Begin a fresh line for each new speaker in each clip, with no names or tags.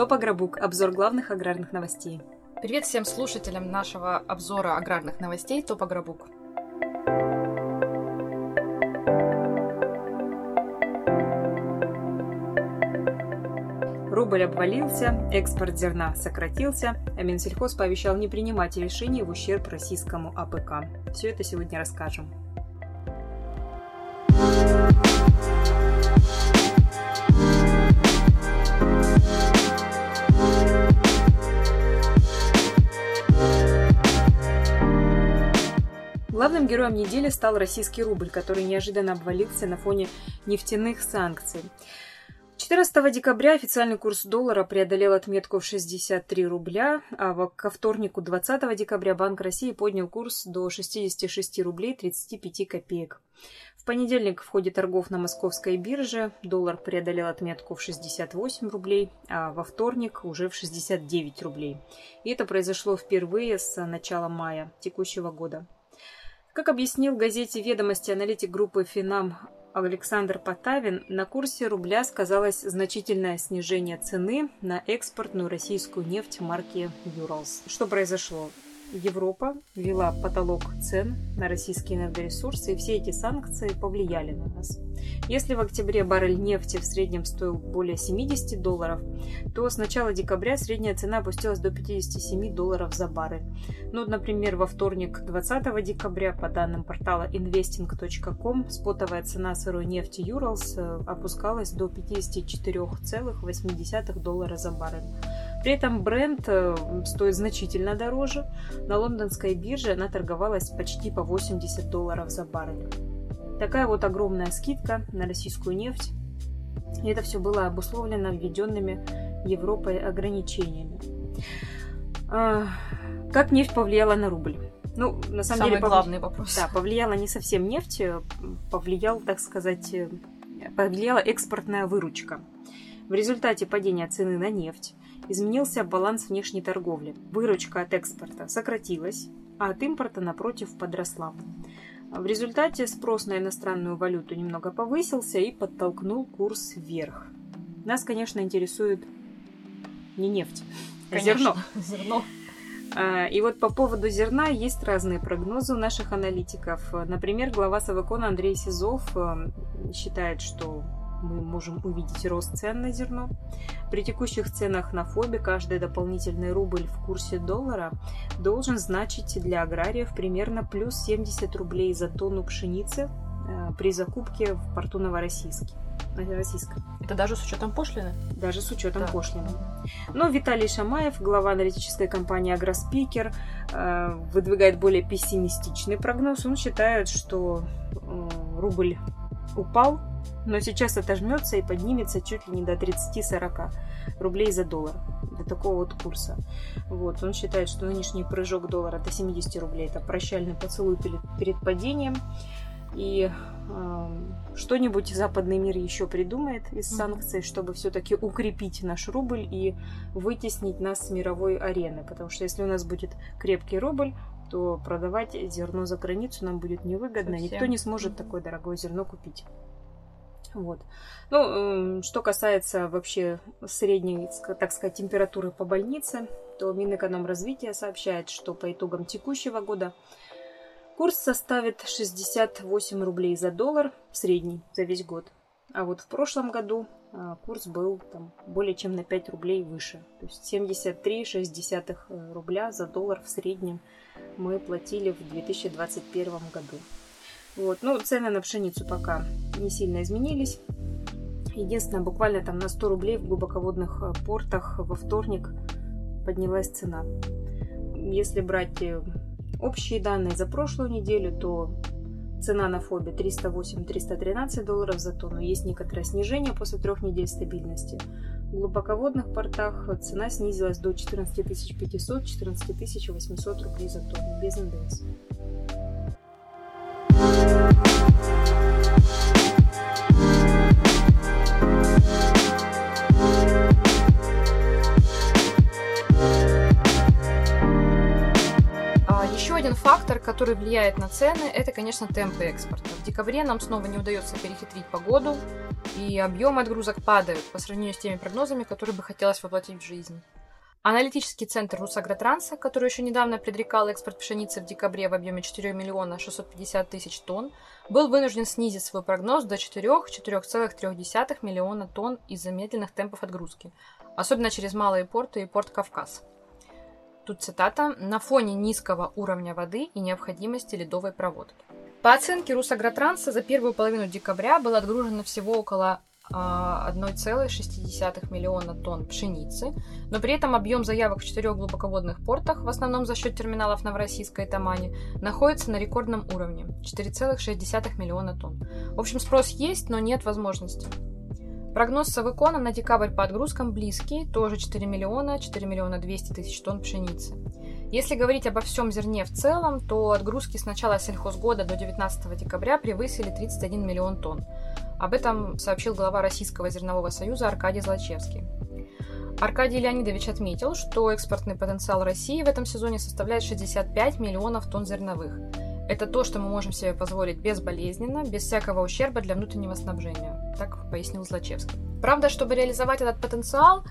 TOP Agrobook. Обзор главных аграрных новостей.
Привет всем слушателям нашего обзора аграрных новостей Топ Агробук.
Рубль обвалился, экспорт зерна сократился, а Минсельхоз пообещал не принимать решений в ущерб российскому АПК. Все это сегодня расскажем. Главным героем недели стал российский рубль, который неожиданно обвалился на фоне нефтяных санкций. 14 декабря официальный курс доллара преодолел отметку в 63 рубля, а ко вторнику 20 декабря Банк России поднял курс до 66 рублей 35 копеек. В понедельник в ходе торгов на московской бирже доллар преодолел отметку в 68 рублей, а во вторник уже в 69 рублей. И это произошло впервые с начала мая текущего года. Как объяснил газете «Ведомости» аналитик группы «Финам» Александр Потавин, на курсе рубля сказалось значительное снижение цены на экспортную российскую нефть марки «Юралс». Что произошло? Европа ввела потолок цен на российские энергоресурсы, и все эти санкции повлияли на нас. Если в октябре баррель нефти в среднем стоил более 70 долларов, то с начала декабря средняя цена опустилась до 57 долларов за баррель. Ну, например, во вторник 20 декабря, по данным портала investing.com, спотовая цена сырой нефти Urals э, опускалась до 54,8 доллара за баррель. При этом бренд э, стоит значительно дороже. На лондонской бирже она торговалась почти по 80 долларов за баррель. Такая вот огромная скидка на российскую нефть. И это все было обусловлено введенными Европой ограничениями. А, как нефть повлияла на рубль?
Ну, на самом Самый деле, главный пов... вопрос.
Да, повлияла не совсем нефть, э, повлиял, так сказать, э, повлияла экспортная выручка. В результате падения цены на нефть изменился баланс внешней торговли. Выручка от экспорта сократилась, а от импорта, напротив, подросла. В результате спрос на иностранную валюту немного повысился и подтолкнул курс вверх. Нас, конечно, интересует не нефть, а зерно.
Зерно.
А, и вот по поводу зерна есть разные прогнозы у наших аналитиков. Например, глава Савакона Андрей Сизов э, считает, что мы можем увидеть рост цен на зерно. При текущих ценах на ФОБе каждый дополнительный рубль в курсе доллара должен значить для аграриев примерно плюс 70 рублей за тонну пшеницы э, при закупке в порту Новороссийске.
Российском. Это даже с учетом пошлины?
Даже с учетом да. пошлины. Но Виталий Шамаев, глава аналитической компании Агроспикер, э, выдвигает более пессимистичный прогноз. Он считает, что э, рубль упал но сейчас отожмется и поднимется чуть ли не до 30-40 рублей за доллар. До такого вот курса. Вот. Он считает, что нынешний прыжок доллара до 70 рублей это прощальный поцелуй перед, перед падением. И э, что-нибудь западный мир еще придумает из санкций, чтобы все-таки укрепить наш рубль и вытеснить нас с мировой арены. Потому что если у нас будет крепкий рубль, то продавать зерно за границу нам будет невыгодно. Совсем. Никто не сможет такое дорогое зерно купить. Вот. Ну, что касается вообще средней, так сказать, температуры по больнице, то Минэкономразвития сообщает, что по итогам текущего года курс составит 68 рублей за доллар, средний, за весь год. А вот в прошлом году э, курс был там, более чем на 5 рублей выше. То есть 73,6 э, рубля за доллар в среднем мы платили в 2021 году. Вот. Ну, цены на пшеницу пока не сильно изменились. Единственное, буквально там на 100 рублей в глубоководных э, портах во вторник поднялась цена. Если брать э, общие данные за прошлую неделю, то цена на ФОБе 308-313 долларов за тонну. Есть некоторое снижение после трех недель стабильности. В глубоководных портах цена снизилась до 14 500-14 800 рублей за тонну без НДС.
Фактор, который влияет на цены, это, конечно, темпы экспорта. В декабре нам снова не удается перехитрить погоду, и объем отгрузок падают по сравнению с теми прогнозами, которые бы хотелось воплотить в жизнь. Аналитический центр Русагротранса, который еще недавно предрекал экспорт пшеницы в декабре в объеме 4 миллиона 650 тысяч тонн, был вынужден снизить свой прогноз до 4-4,3 миллиона тонн из-за медленных темпов отгрузки, особенно через малые порты и порт Кавказ. Тут цитата «на фоне низкого уровня воды и необходимости ледовой проводки». По оценке Русагротранса за первую половину декабря было отгружено всего около 1,6 а, миллиона тонн пшеницы, но при этом объем заявок в четырех глубоководных портах, в основном за счет терминалов Новороссийска и Тамани, находится на рекордном уровне – 4,6 миллиона тонн. В общем, спрос есть, но нет возможности. Прогноз Савыкона на декабрь по отгрузкам близкий, тоже 4 миллиона, 4 миллиона 200 тысяч тонн пшеницы. Если говорить обо всем зерне в целом, то отгрузки с начала сельхозгода до 19 декабря превысили 31 миллион тонн. Об этом сообщил глава Российского зернового союза Аркадий Злачевский. Аркадий Леонидович отметил, что экспортный потенциал России в этом сезоне составляет 65 миллионов тонн зерновых. Это то, что мы можем себе позволить безболезненно, без всякого ущерба для внутреннего снабжения, так пояснил Злачевский. Правда, чтобы реализовать этот потенциал,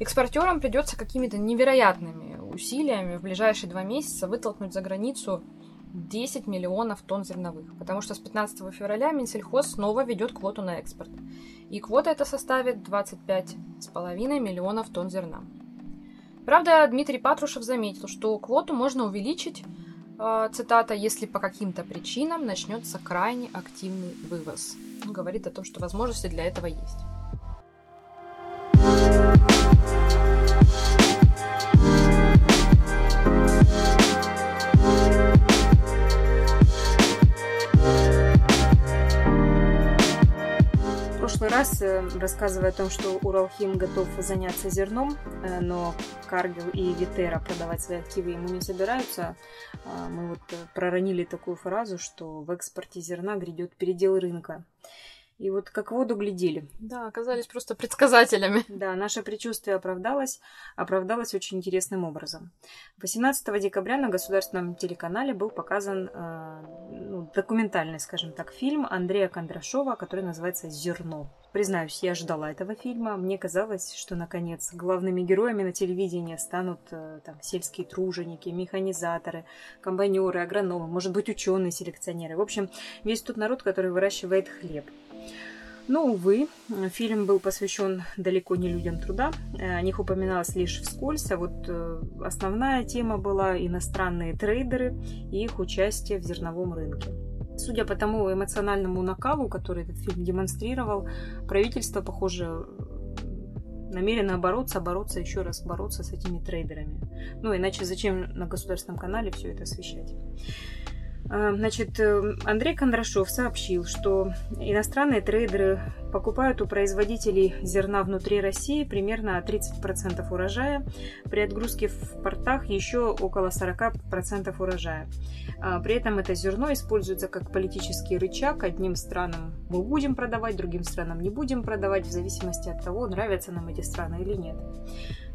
экспортерам придется какими-то невероятными усилиями в ближайшие два месяца вытолкнуть за границу 10 миллионов тонн зерновых, потому что с 15 февраля Минсельхоз снова ведет квоту на экспорт. И квота эта составит 25,5 миллионов тонн зерна. Правда, Дмитрий Патрушев заметил, что квоту можно увеличить цитата, если по каким-то причинам начнется крайне активный вывоз. Он говорит о том, что возможности для этого есть.
Раз, э, рассказывая о том, что Уралхим готов заняться зерном, э, но Каргил и Витера продавать свои активы ему не собираются, а, мы вот э, проронили такую фразу, что в экспорте зерна грядет передел рынка. И вот как воду глядели.
Да, оказались просто предсказателями.
Да, наше предчувствие оправдалось, оправдалось очень интересным образом. 18 декабря на государственном телеканале был показан э, ну, документальный, скажем так, фильм Андрея Кондрашова, который называется «Зерно». Признаюсь, я ждала этого фильма. Мне казалось, что, наконец, главными героями на телевидении станут э, там, сельские труженики, механизаторы, комбайнеры, агрономы, может быть, ученые, селекционеры. В общем, весь тот народ, который выращивает хлеб. Но, увы, фильм был посвящен далеко не людям труда. О них упоминалось лишь вскользь, а вот э, основная тема была иностранные трейдеры и их участие в зерновом рынке. Судя по тому эмоциональному накалу, который этот фильм демонстрировал, правительство, похоже, намерено бороться, бороться, еще раз бороться с этими трейдерами. Ну, иначе зачем на государственном канале все это освещать? А, значит, э, Андрей Кондрашов сообщил, что иностранные трейдеры покупают у производителей зерна внутри России примерно 30% урожая, при отгрузке в портах еще около 40% урожая. А, при этом это зерно используется как политический рычаг. Одним странам мы будем продавать, другим странам не будем продавать, в зависимости от того, нравятся нам эти страны или нет.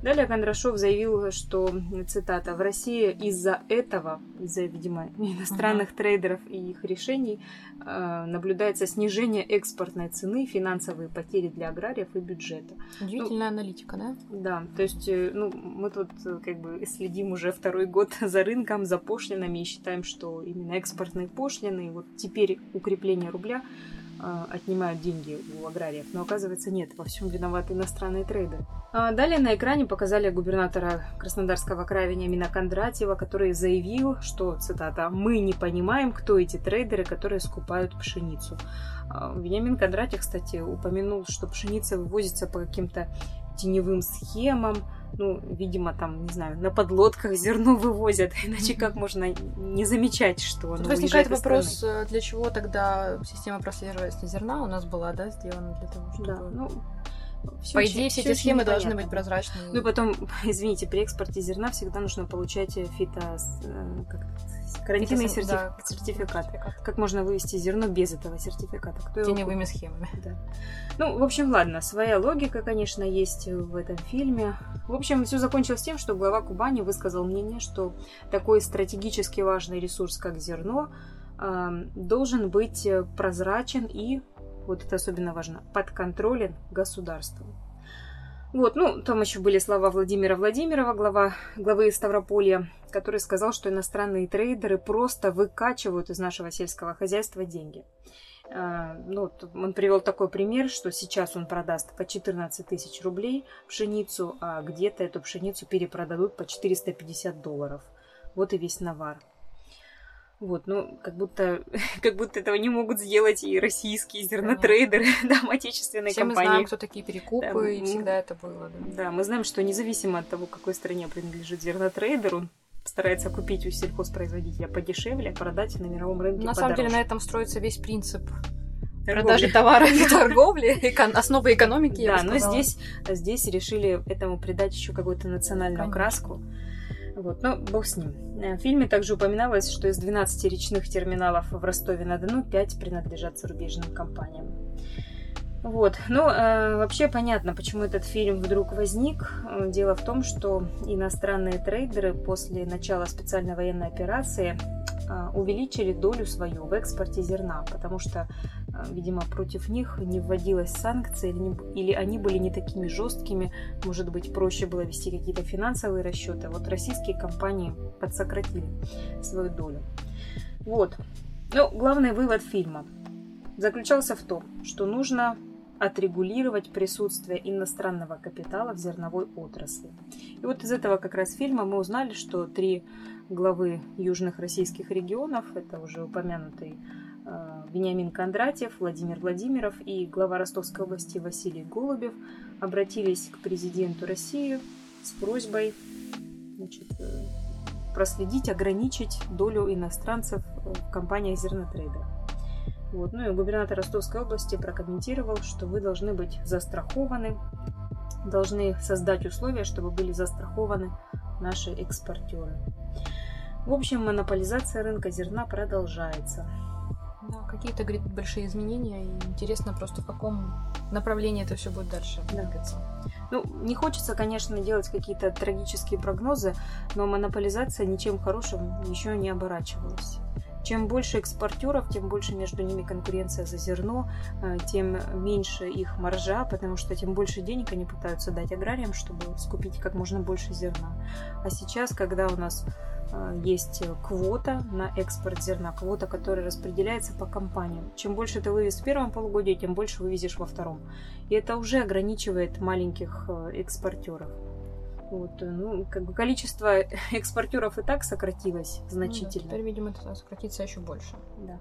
Далее Кондрашов заявил, что, цитата, «В России из-за этого, из-за, видимо, иностранных uh-huh. трейдеров и их решений, э, наблюдается снижение экспортной цены, финансовые потери для аграриев и бюджета».
Удивительная ну, аналитика, да?
Да, то есть э, ну, мы тут э, как бы следим уже второй год за рынком, за пошлинами и считаем, что именно экспортные пошлины, вот теперь укрепление рубля а, отнимают деньги у аграриев, но оказывается нет, во всем виноваты иностранные трейдеры. А далее на экране показали губернатора Краснодарского края Вениамина Кондратьева, который заявил, что, цитата, «Мы не понимаем, кто эти трейдеры, которые скупают пшеницу». А, Вениамин Кондратьев, кстати, упомянул, что пшеница вывозится по каким-то теневым схемам, ну, видимо, там, не знаю, на подлодках зерно вывозят, иначе как можно не замечать, что
оно Тут возникает вопрос, страны. Э, для чего тогда система прослеживания зерна у нас была, да, сделана для того, чтобы...
Да, ну,
Всё По идее, все эти схемы должны быть прозрачными.
Ну и потом, извините, при экспорте зерна всегда нужно получать фито... Э, как карантинный Фитос... сертиф... да, сертификат. сертификат. Как можно вывести зерно без этого сертификата?
Кто Теневыми его... схемами.
Да. Ну, в общем, ладно, своя логика, конечно, есть в этом фильме. В общем, все закончилось тем, что глава Кубани высказал мнение, что такой стратегически важный ресурс, как зерно, должен быть прозрачен и, вот это особенно важно, подконтролен государством. Вот, ну, там еще были слова Владимира Владимирова, глава, главы Ставрополья, который сказал, что иностранные трейдеры просто выкачивают из нашего сельского хозяйства деньги. А, ну, он привел такой пример, что сейчас он продаст по 14 тысяч рублей пшеницу, а где-то эту пшеницу перепродадут по 450 долларов. Вот и весь навар. Вот, ну, как будто, как будто этого не могут сделать и российские зернотрейдеры, да, отечественные
Все
компании.
мы знаем, кто такие перекупы, да, и всегда это было,
да. Да, мы знаем, что независимо от того, какой стране принадлежит зернотрейдер, он старается купить у сельхозпроизводителя подешевле, а продать на мировом рынке
На
подороже.
самом деле на этом строится весь принцип продажи товара и торговли, основы экономики.
Да, но здесь, здесь решили этому придать еще какую-то национальную краску. Вот, но бог с ним. Э, в фильме также упоминалось, что из 12 речных терминалов в Ростове-на-Дону 5 принадлежат зарубежным компаниям. Вот, ну, э, вообще понятно, почему этот фильм вдруг возник. Дело в том, что иностранные трейдеры после начала специальной военной операции э, увеличили долю свою в экспорте зерна, потому что видимо, против них не вводилась санкция, или, не, или они были не такими жесткими, может быть, проще было вести какие-то финансовые расчеты. Вот российские компании подсократили свою долю. Вот. Ну, главный вывод фильма заключался в том, что нужно отрегулировать присутствие иностранного капитала в зерновой отрасли. И вот из этого как раз фильма мы узнали, что три главы южных российских регионов, это уже упомянутый Э, Вениамин Кондратьев, Владимир Владимиров и глава Ростовской области Василий Голубев обратились к президенту России с просьбой значит, э, проследить, ограничить долю иностранцев в компаниях зернотрейдера. Вот. Ну и губернатор Ростовской области прокомментировал, что вы должны быть застрахованы, должны создать условия, чтобы были застрахованы наши экспортеры. В общем, монополизация рынка зерна продолжается.
Да, какие-то, говорит, большие изменения, и интересно просто в каком направлении это все будет дальше двигаться.
Ну, не хочется, конечно, делать какие-то трагические прогнозы, но монополизация ничем хорошим еще не оборачивалась. Чем больше экспортеров, тем больше между ними конкуренция за зерно, э, тем меньше их маржа, потому что тем больше денег они пытаются дать аграриям, чтобы скупить как можно больше зерна. А сейчас, когда у нас э, есть квота на экспорт зерна, квота, которая распределяется по компаниям. Чем больше ты вывез в первом полугодии, тем больше вывезешь во втором. И это уже ограничивает маленьких э, экспортеров. Вот, э, ну, как бы количество экспортеров и так сократилось значительно.
Ну, да, теперь, видимо, это сократится еще больше.
Да.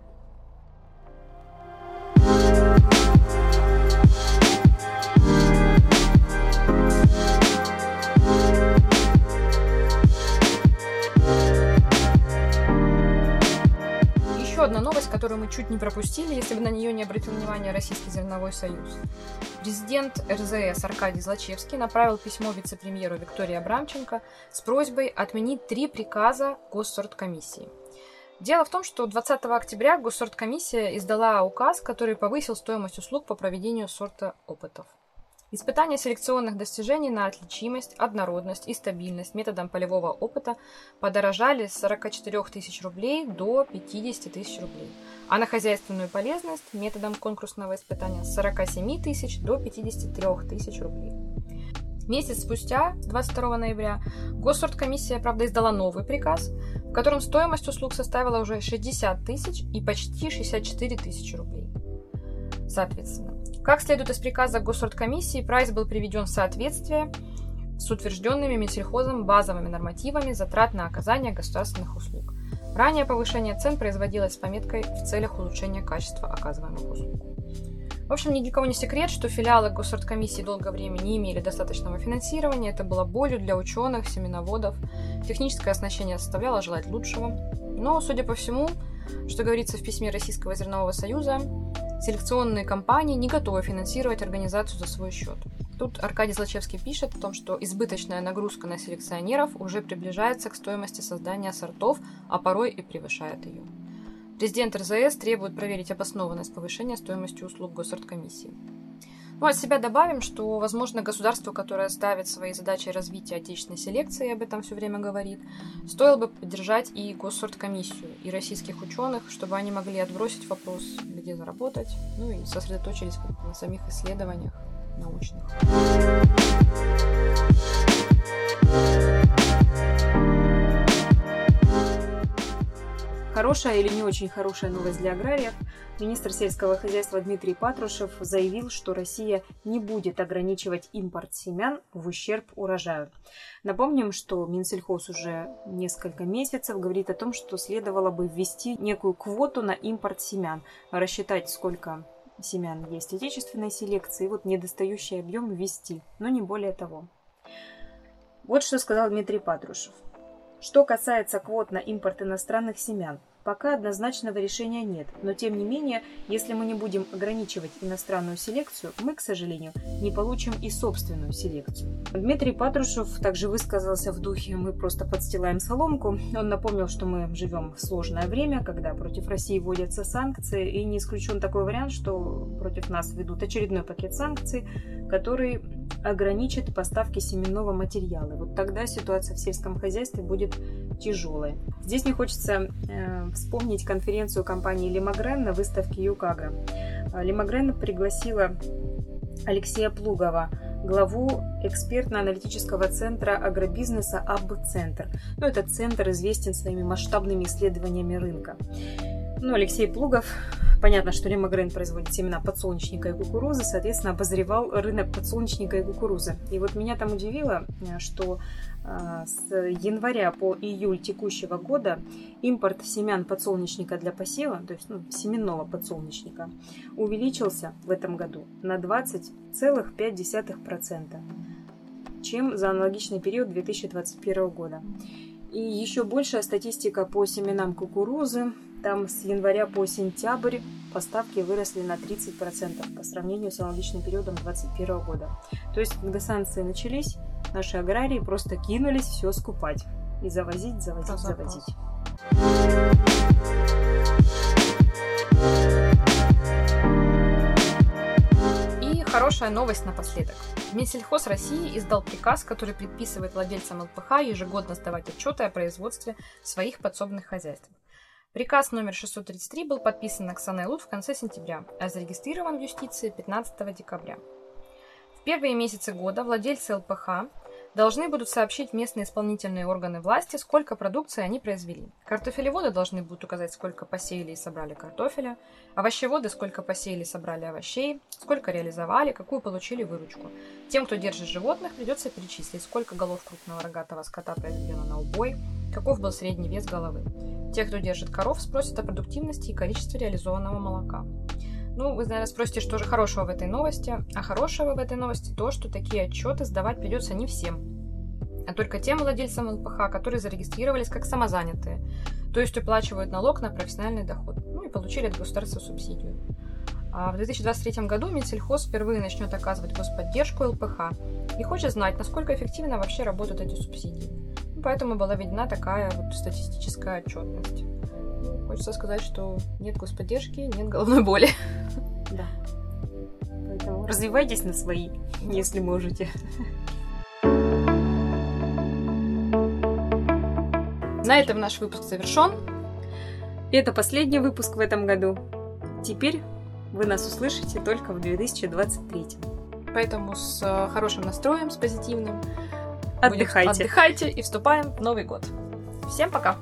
Новость, которую мы чуть не пропустили, если бы на нее не обратил внимание Российский зерновой союз. Президент РЗС Аркадий Злачевский направил письмо вице-премьеру Виктории Абрамченко с просьбой отменить три приказа Госсорткомиссии. Дело в том, что 20 октября Госсорткомиссия издала указ, который повысил стоимость услуг по проведению сорта опытов. Испытания селекционных достижений на отличимость, однородность и стабильность методом полевого опыта подорожали с 44 тысяч рублей до 50 тысяч рублей, а на хозяйственную полезность методом конкурсного испытания с 47 тысяч до 53 тысяч рублей. Месяц спустя, 22 ноября, Госсорткомиссия, правда, издала новый приказ, в котором стоимость услуг составила уже 60 тысяч и почти 64 тысячи рублей. Соответственно, как следует из приказа Госсорткомиссии, прайс был приведен в соответствие с утвержденными Минсельхозом базовыми нормативами затрат на оказание государственных услуг. Ранее повышение цен производилось с пометкой в целях улучшения качества оказываемых услуг. В общем, ни для кого не секрет, что филиалы Госсорткомиссии долгое время не имели достаточного финансирования. Это было болью для ученых, семеноводов. Техническое оснащение оставляло желать лучшего. Но, судя по всему, что говорится в письме Российского зернового союза, селекционные компании не готовы финансировать организацию за свой счет. Тут Аркадий Злачевский пишет о том, что избыточная нагрузка на селекционеров уже приближается к стоимости создания сортов, а порой и превышает ее. Президент РЗС требует проверить обоснованность повышения стоимости услуг госсорткомиссии. Ну, от себя добавим, что, возможно, государство, которое ставит своей задачей развития отечественной селекции, об этом все время говорит, стоило бы поддержать и госсорткомиссию, и российских ученых, чтобы они могли отбросить вопрос, где заработать, ну и сосредоточились на самих исследованиях научных.
Хорошая или не очень хорошая новость для аграриев. Министр сельского хозяйства Дмитрий Патрушев заявил, что Россия не будет ограничивать импорт семян в ущерб урожаю. Напомним, что Минсельхоз уже несколько месяцев говорит о том, что следовало бы ввести некую квоту на импорт семян, рассчитать, сколько семян есть отечественной селекции, вот недостающий объем ввести, но не более того. Вот что сказал Дмитрий Патрушев. Что касается квот на импорт иностранных семян, Пока однозначного решения нет, но тем не менее, если мы не будем ограничивать иностранную селекцию, мы, к сожалению, не получим и собственную селекцию. Дмитрий Патрушев также высказался в духе «мы просто подстилаем соломку». Он напомнил, что мы живем в сложное время, когда против России вводятся санкции, и не исключен такой вариант, что против нас ведут очередной пакет санкций, который ограничит поставки семенного материала. Вот тогда ситуация в сельском хозяйстве будет тяжелой. Здесь мне хочется э, вспомнить конференцию компании Лимагрен на выставке Юкага. Э, Лимагрен пригласила Алексея Плугова, главу экспертно-аналитического центра агробизнеса АБ-центр. Ну, этот центр известен своими масштабными исследованиями рынка. Ну, Алексей Плугов Понятно, что Ремагрен производит семена подсолнечника и кукурузы, соответственно, обозревал рынок подсолнечника и кукурузы. И вот меня там удивило, э, что э, с января по июль текущего года импорт семян подсолнечника для посева, то есть ну, семенного подсолнечника, увеличился в этом году на 20,5%, чем за аналогичный период 2021 года. И еще большая статистика по семенам кукурузы, там с января по сентябрь поставки выросли на 30% по сравнению с аналогичным периодом 2021 года. То есть, когда санкции начались, наши аграрии просто кинулись все скупать и завозить, завозить, завозить.
И хорошая новость напоследок. Минсельхоз России издал приказ, который предписывает владельцам ЛПХ ежегодно сдавать отчеты о производстве своих подсобных хозяйств. Приказ номер 633 был подписан Оксаной Лут в конце сентября, а зарегистрирован в юстиции 15 декабря. В первые месяцы года владельцы ЛПХ должны будут сообщить местные исполнительные органы власти, сколько продукции они произвели. Картофелеводы должны будут указать, сколько посеяли и собрали картофеля, овощеводы, сколько посеяли и собрали овощей, сколько реализовали, какую получили выручку. Тем, кто держит животных, придется перечислить, сколько голов крупного рогатого скота произведено на убой, каков был средний вес головы. Те, кто держит коров, спросят о продуктивности и количестве реализованного молока. Ну, вы, наверное, спросите, что же хорошего в этой новости. А хорошего в этой новости то, что такие отчеты сдавать придется не всем, а только тем владельцам ЛПХ, которые зарегистрировались как самозанятые, то есть уплачивают налог на профессиональный доход, ну и получили от государства субсидию. А в 2023 году Минсельхоз впервые начнет оказывать господдержку ЛПХ и хочет знать, насколько эффективно вообще работают эти субсидии. Поэтому была введена такая вот статистическая отчетность. Хочется сказать, что нет господдержки, нет головной боли.
Да. Поэтому развивайтесь на свои, да. если можете.
На этом наш выпуск завершен.
Это последний выпуск в этом году. Теперь вы нас услышите только в 2023.
Поэтому с э, хорошим настроем, с позитивным
Отдыхайте.
Отдыхайте и вступаем в Новый год. Всем пока!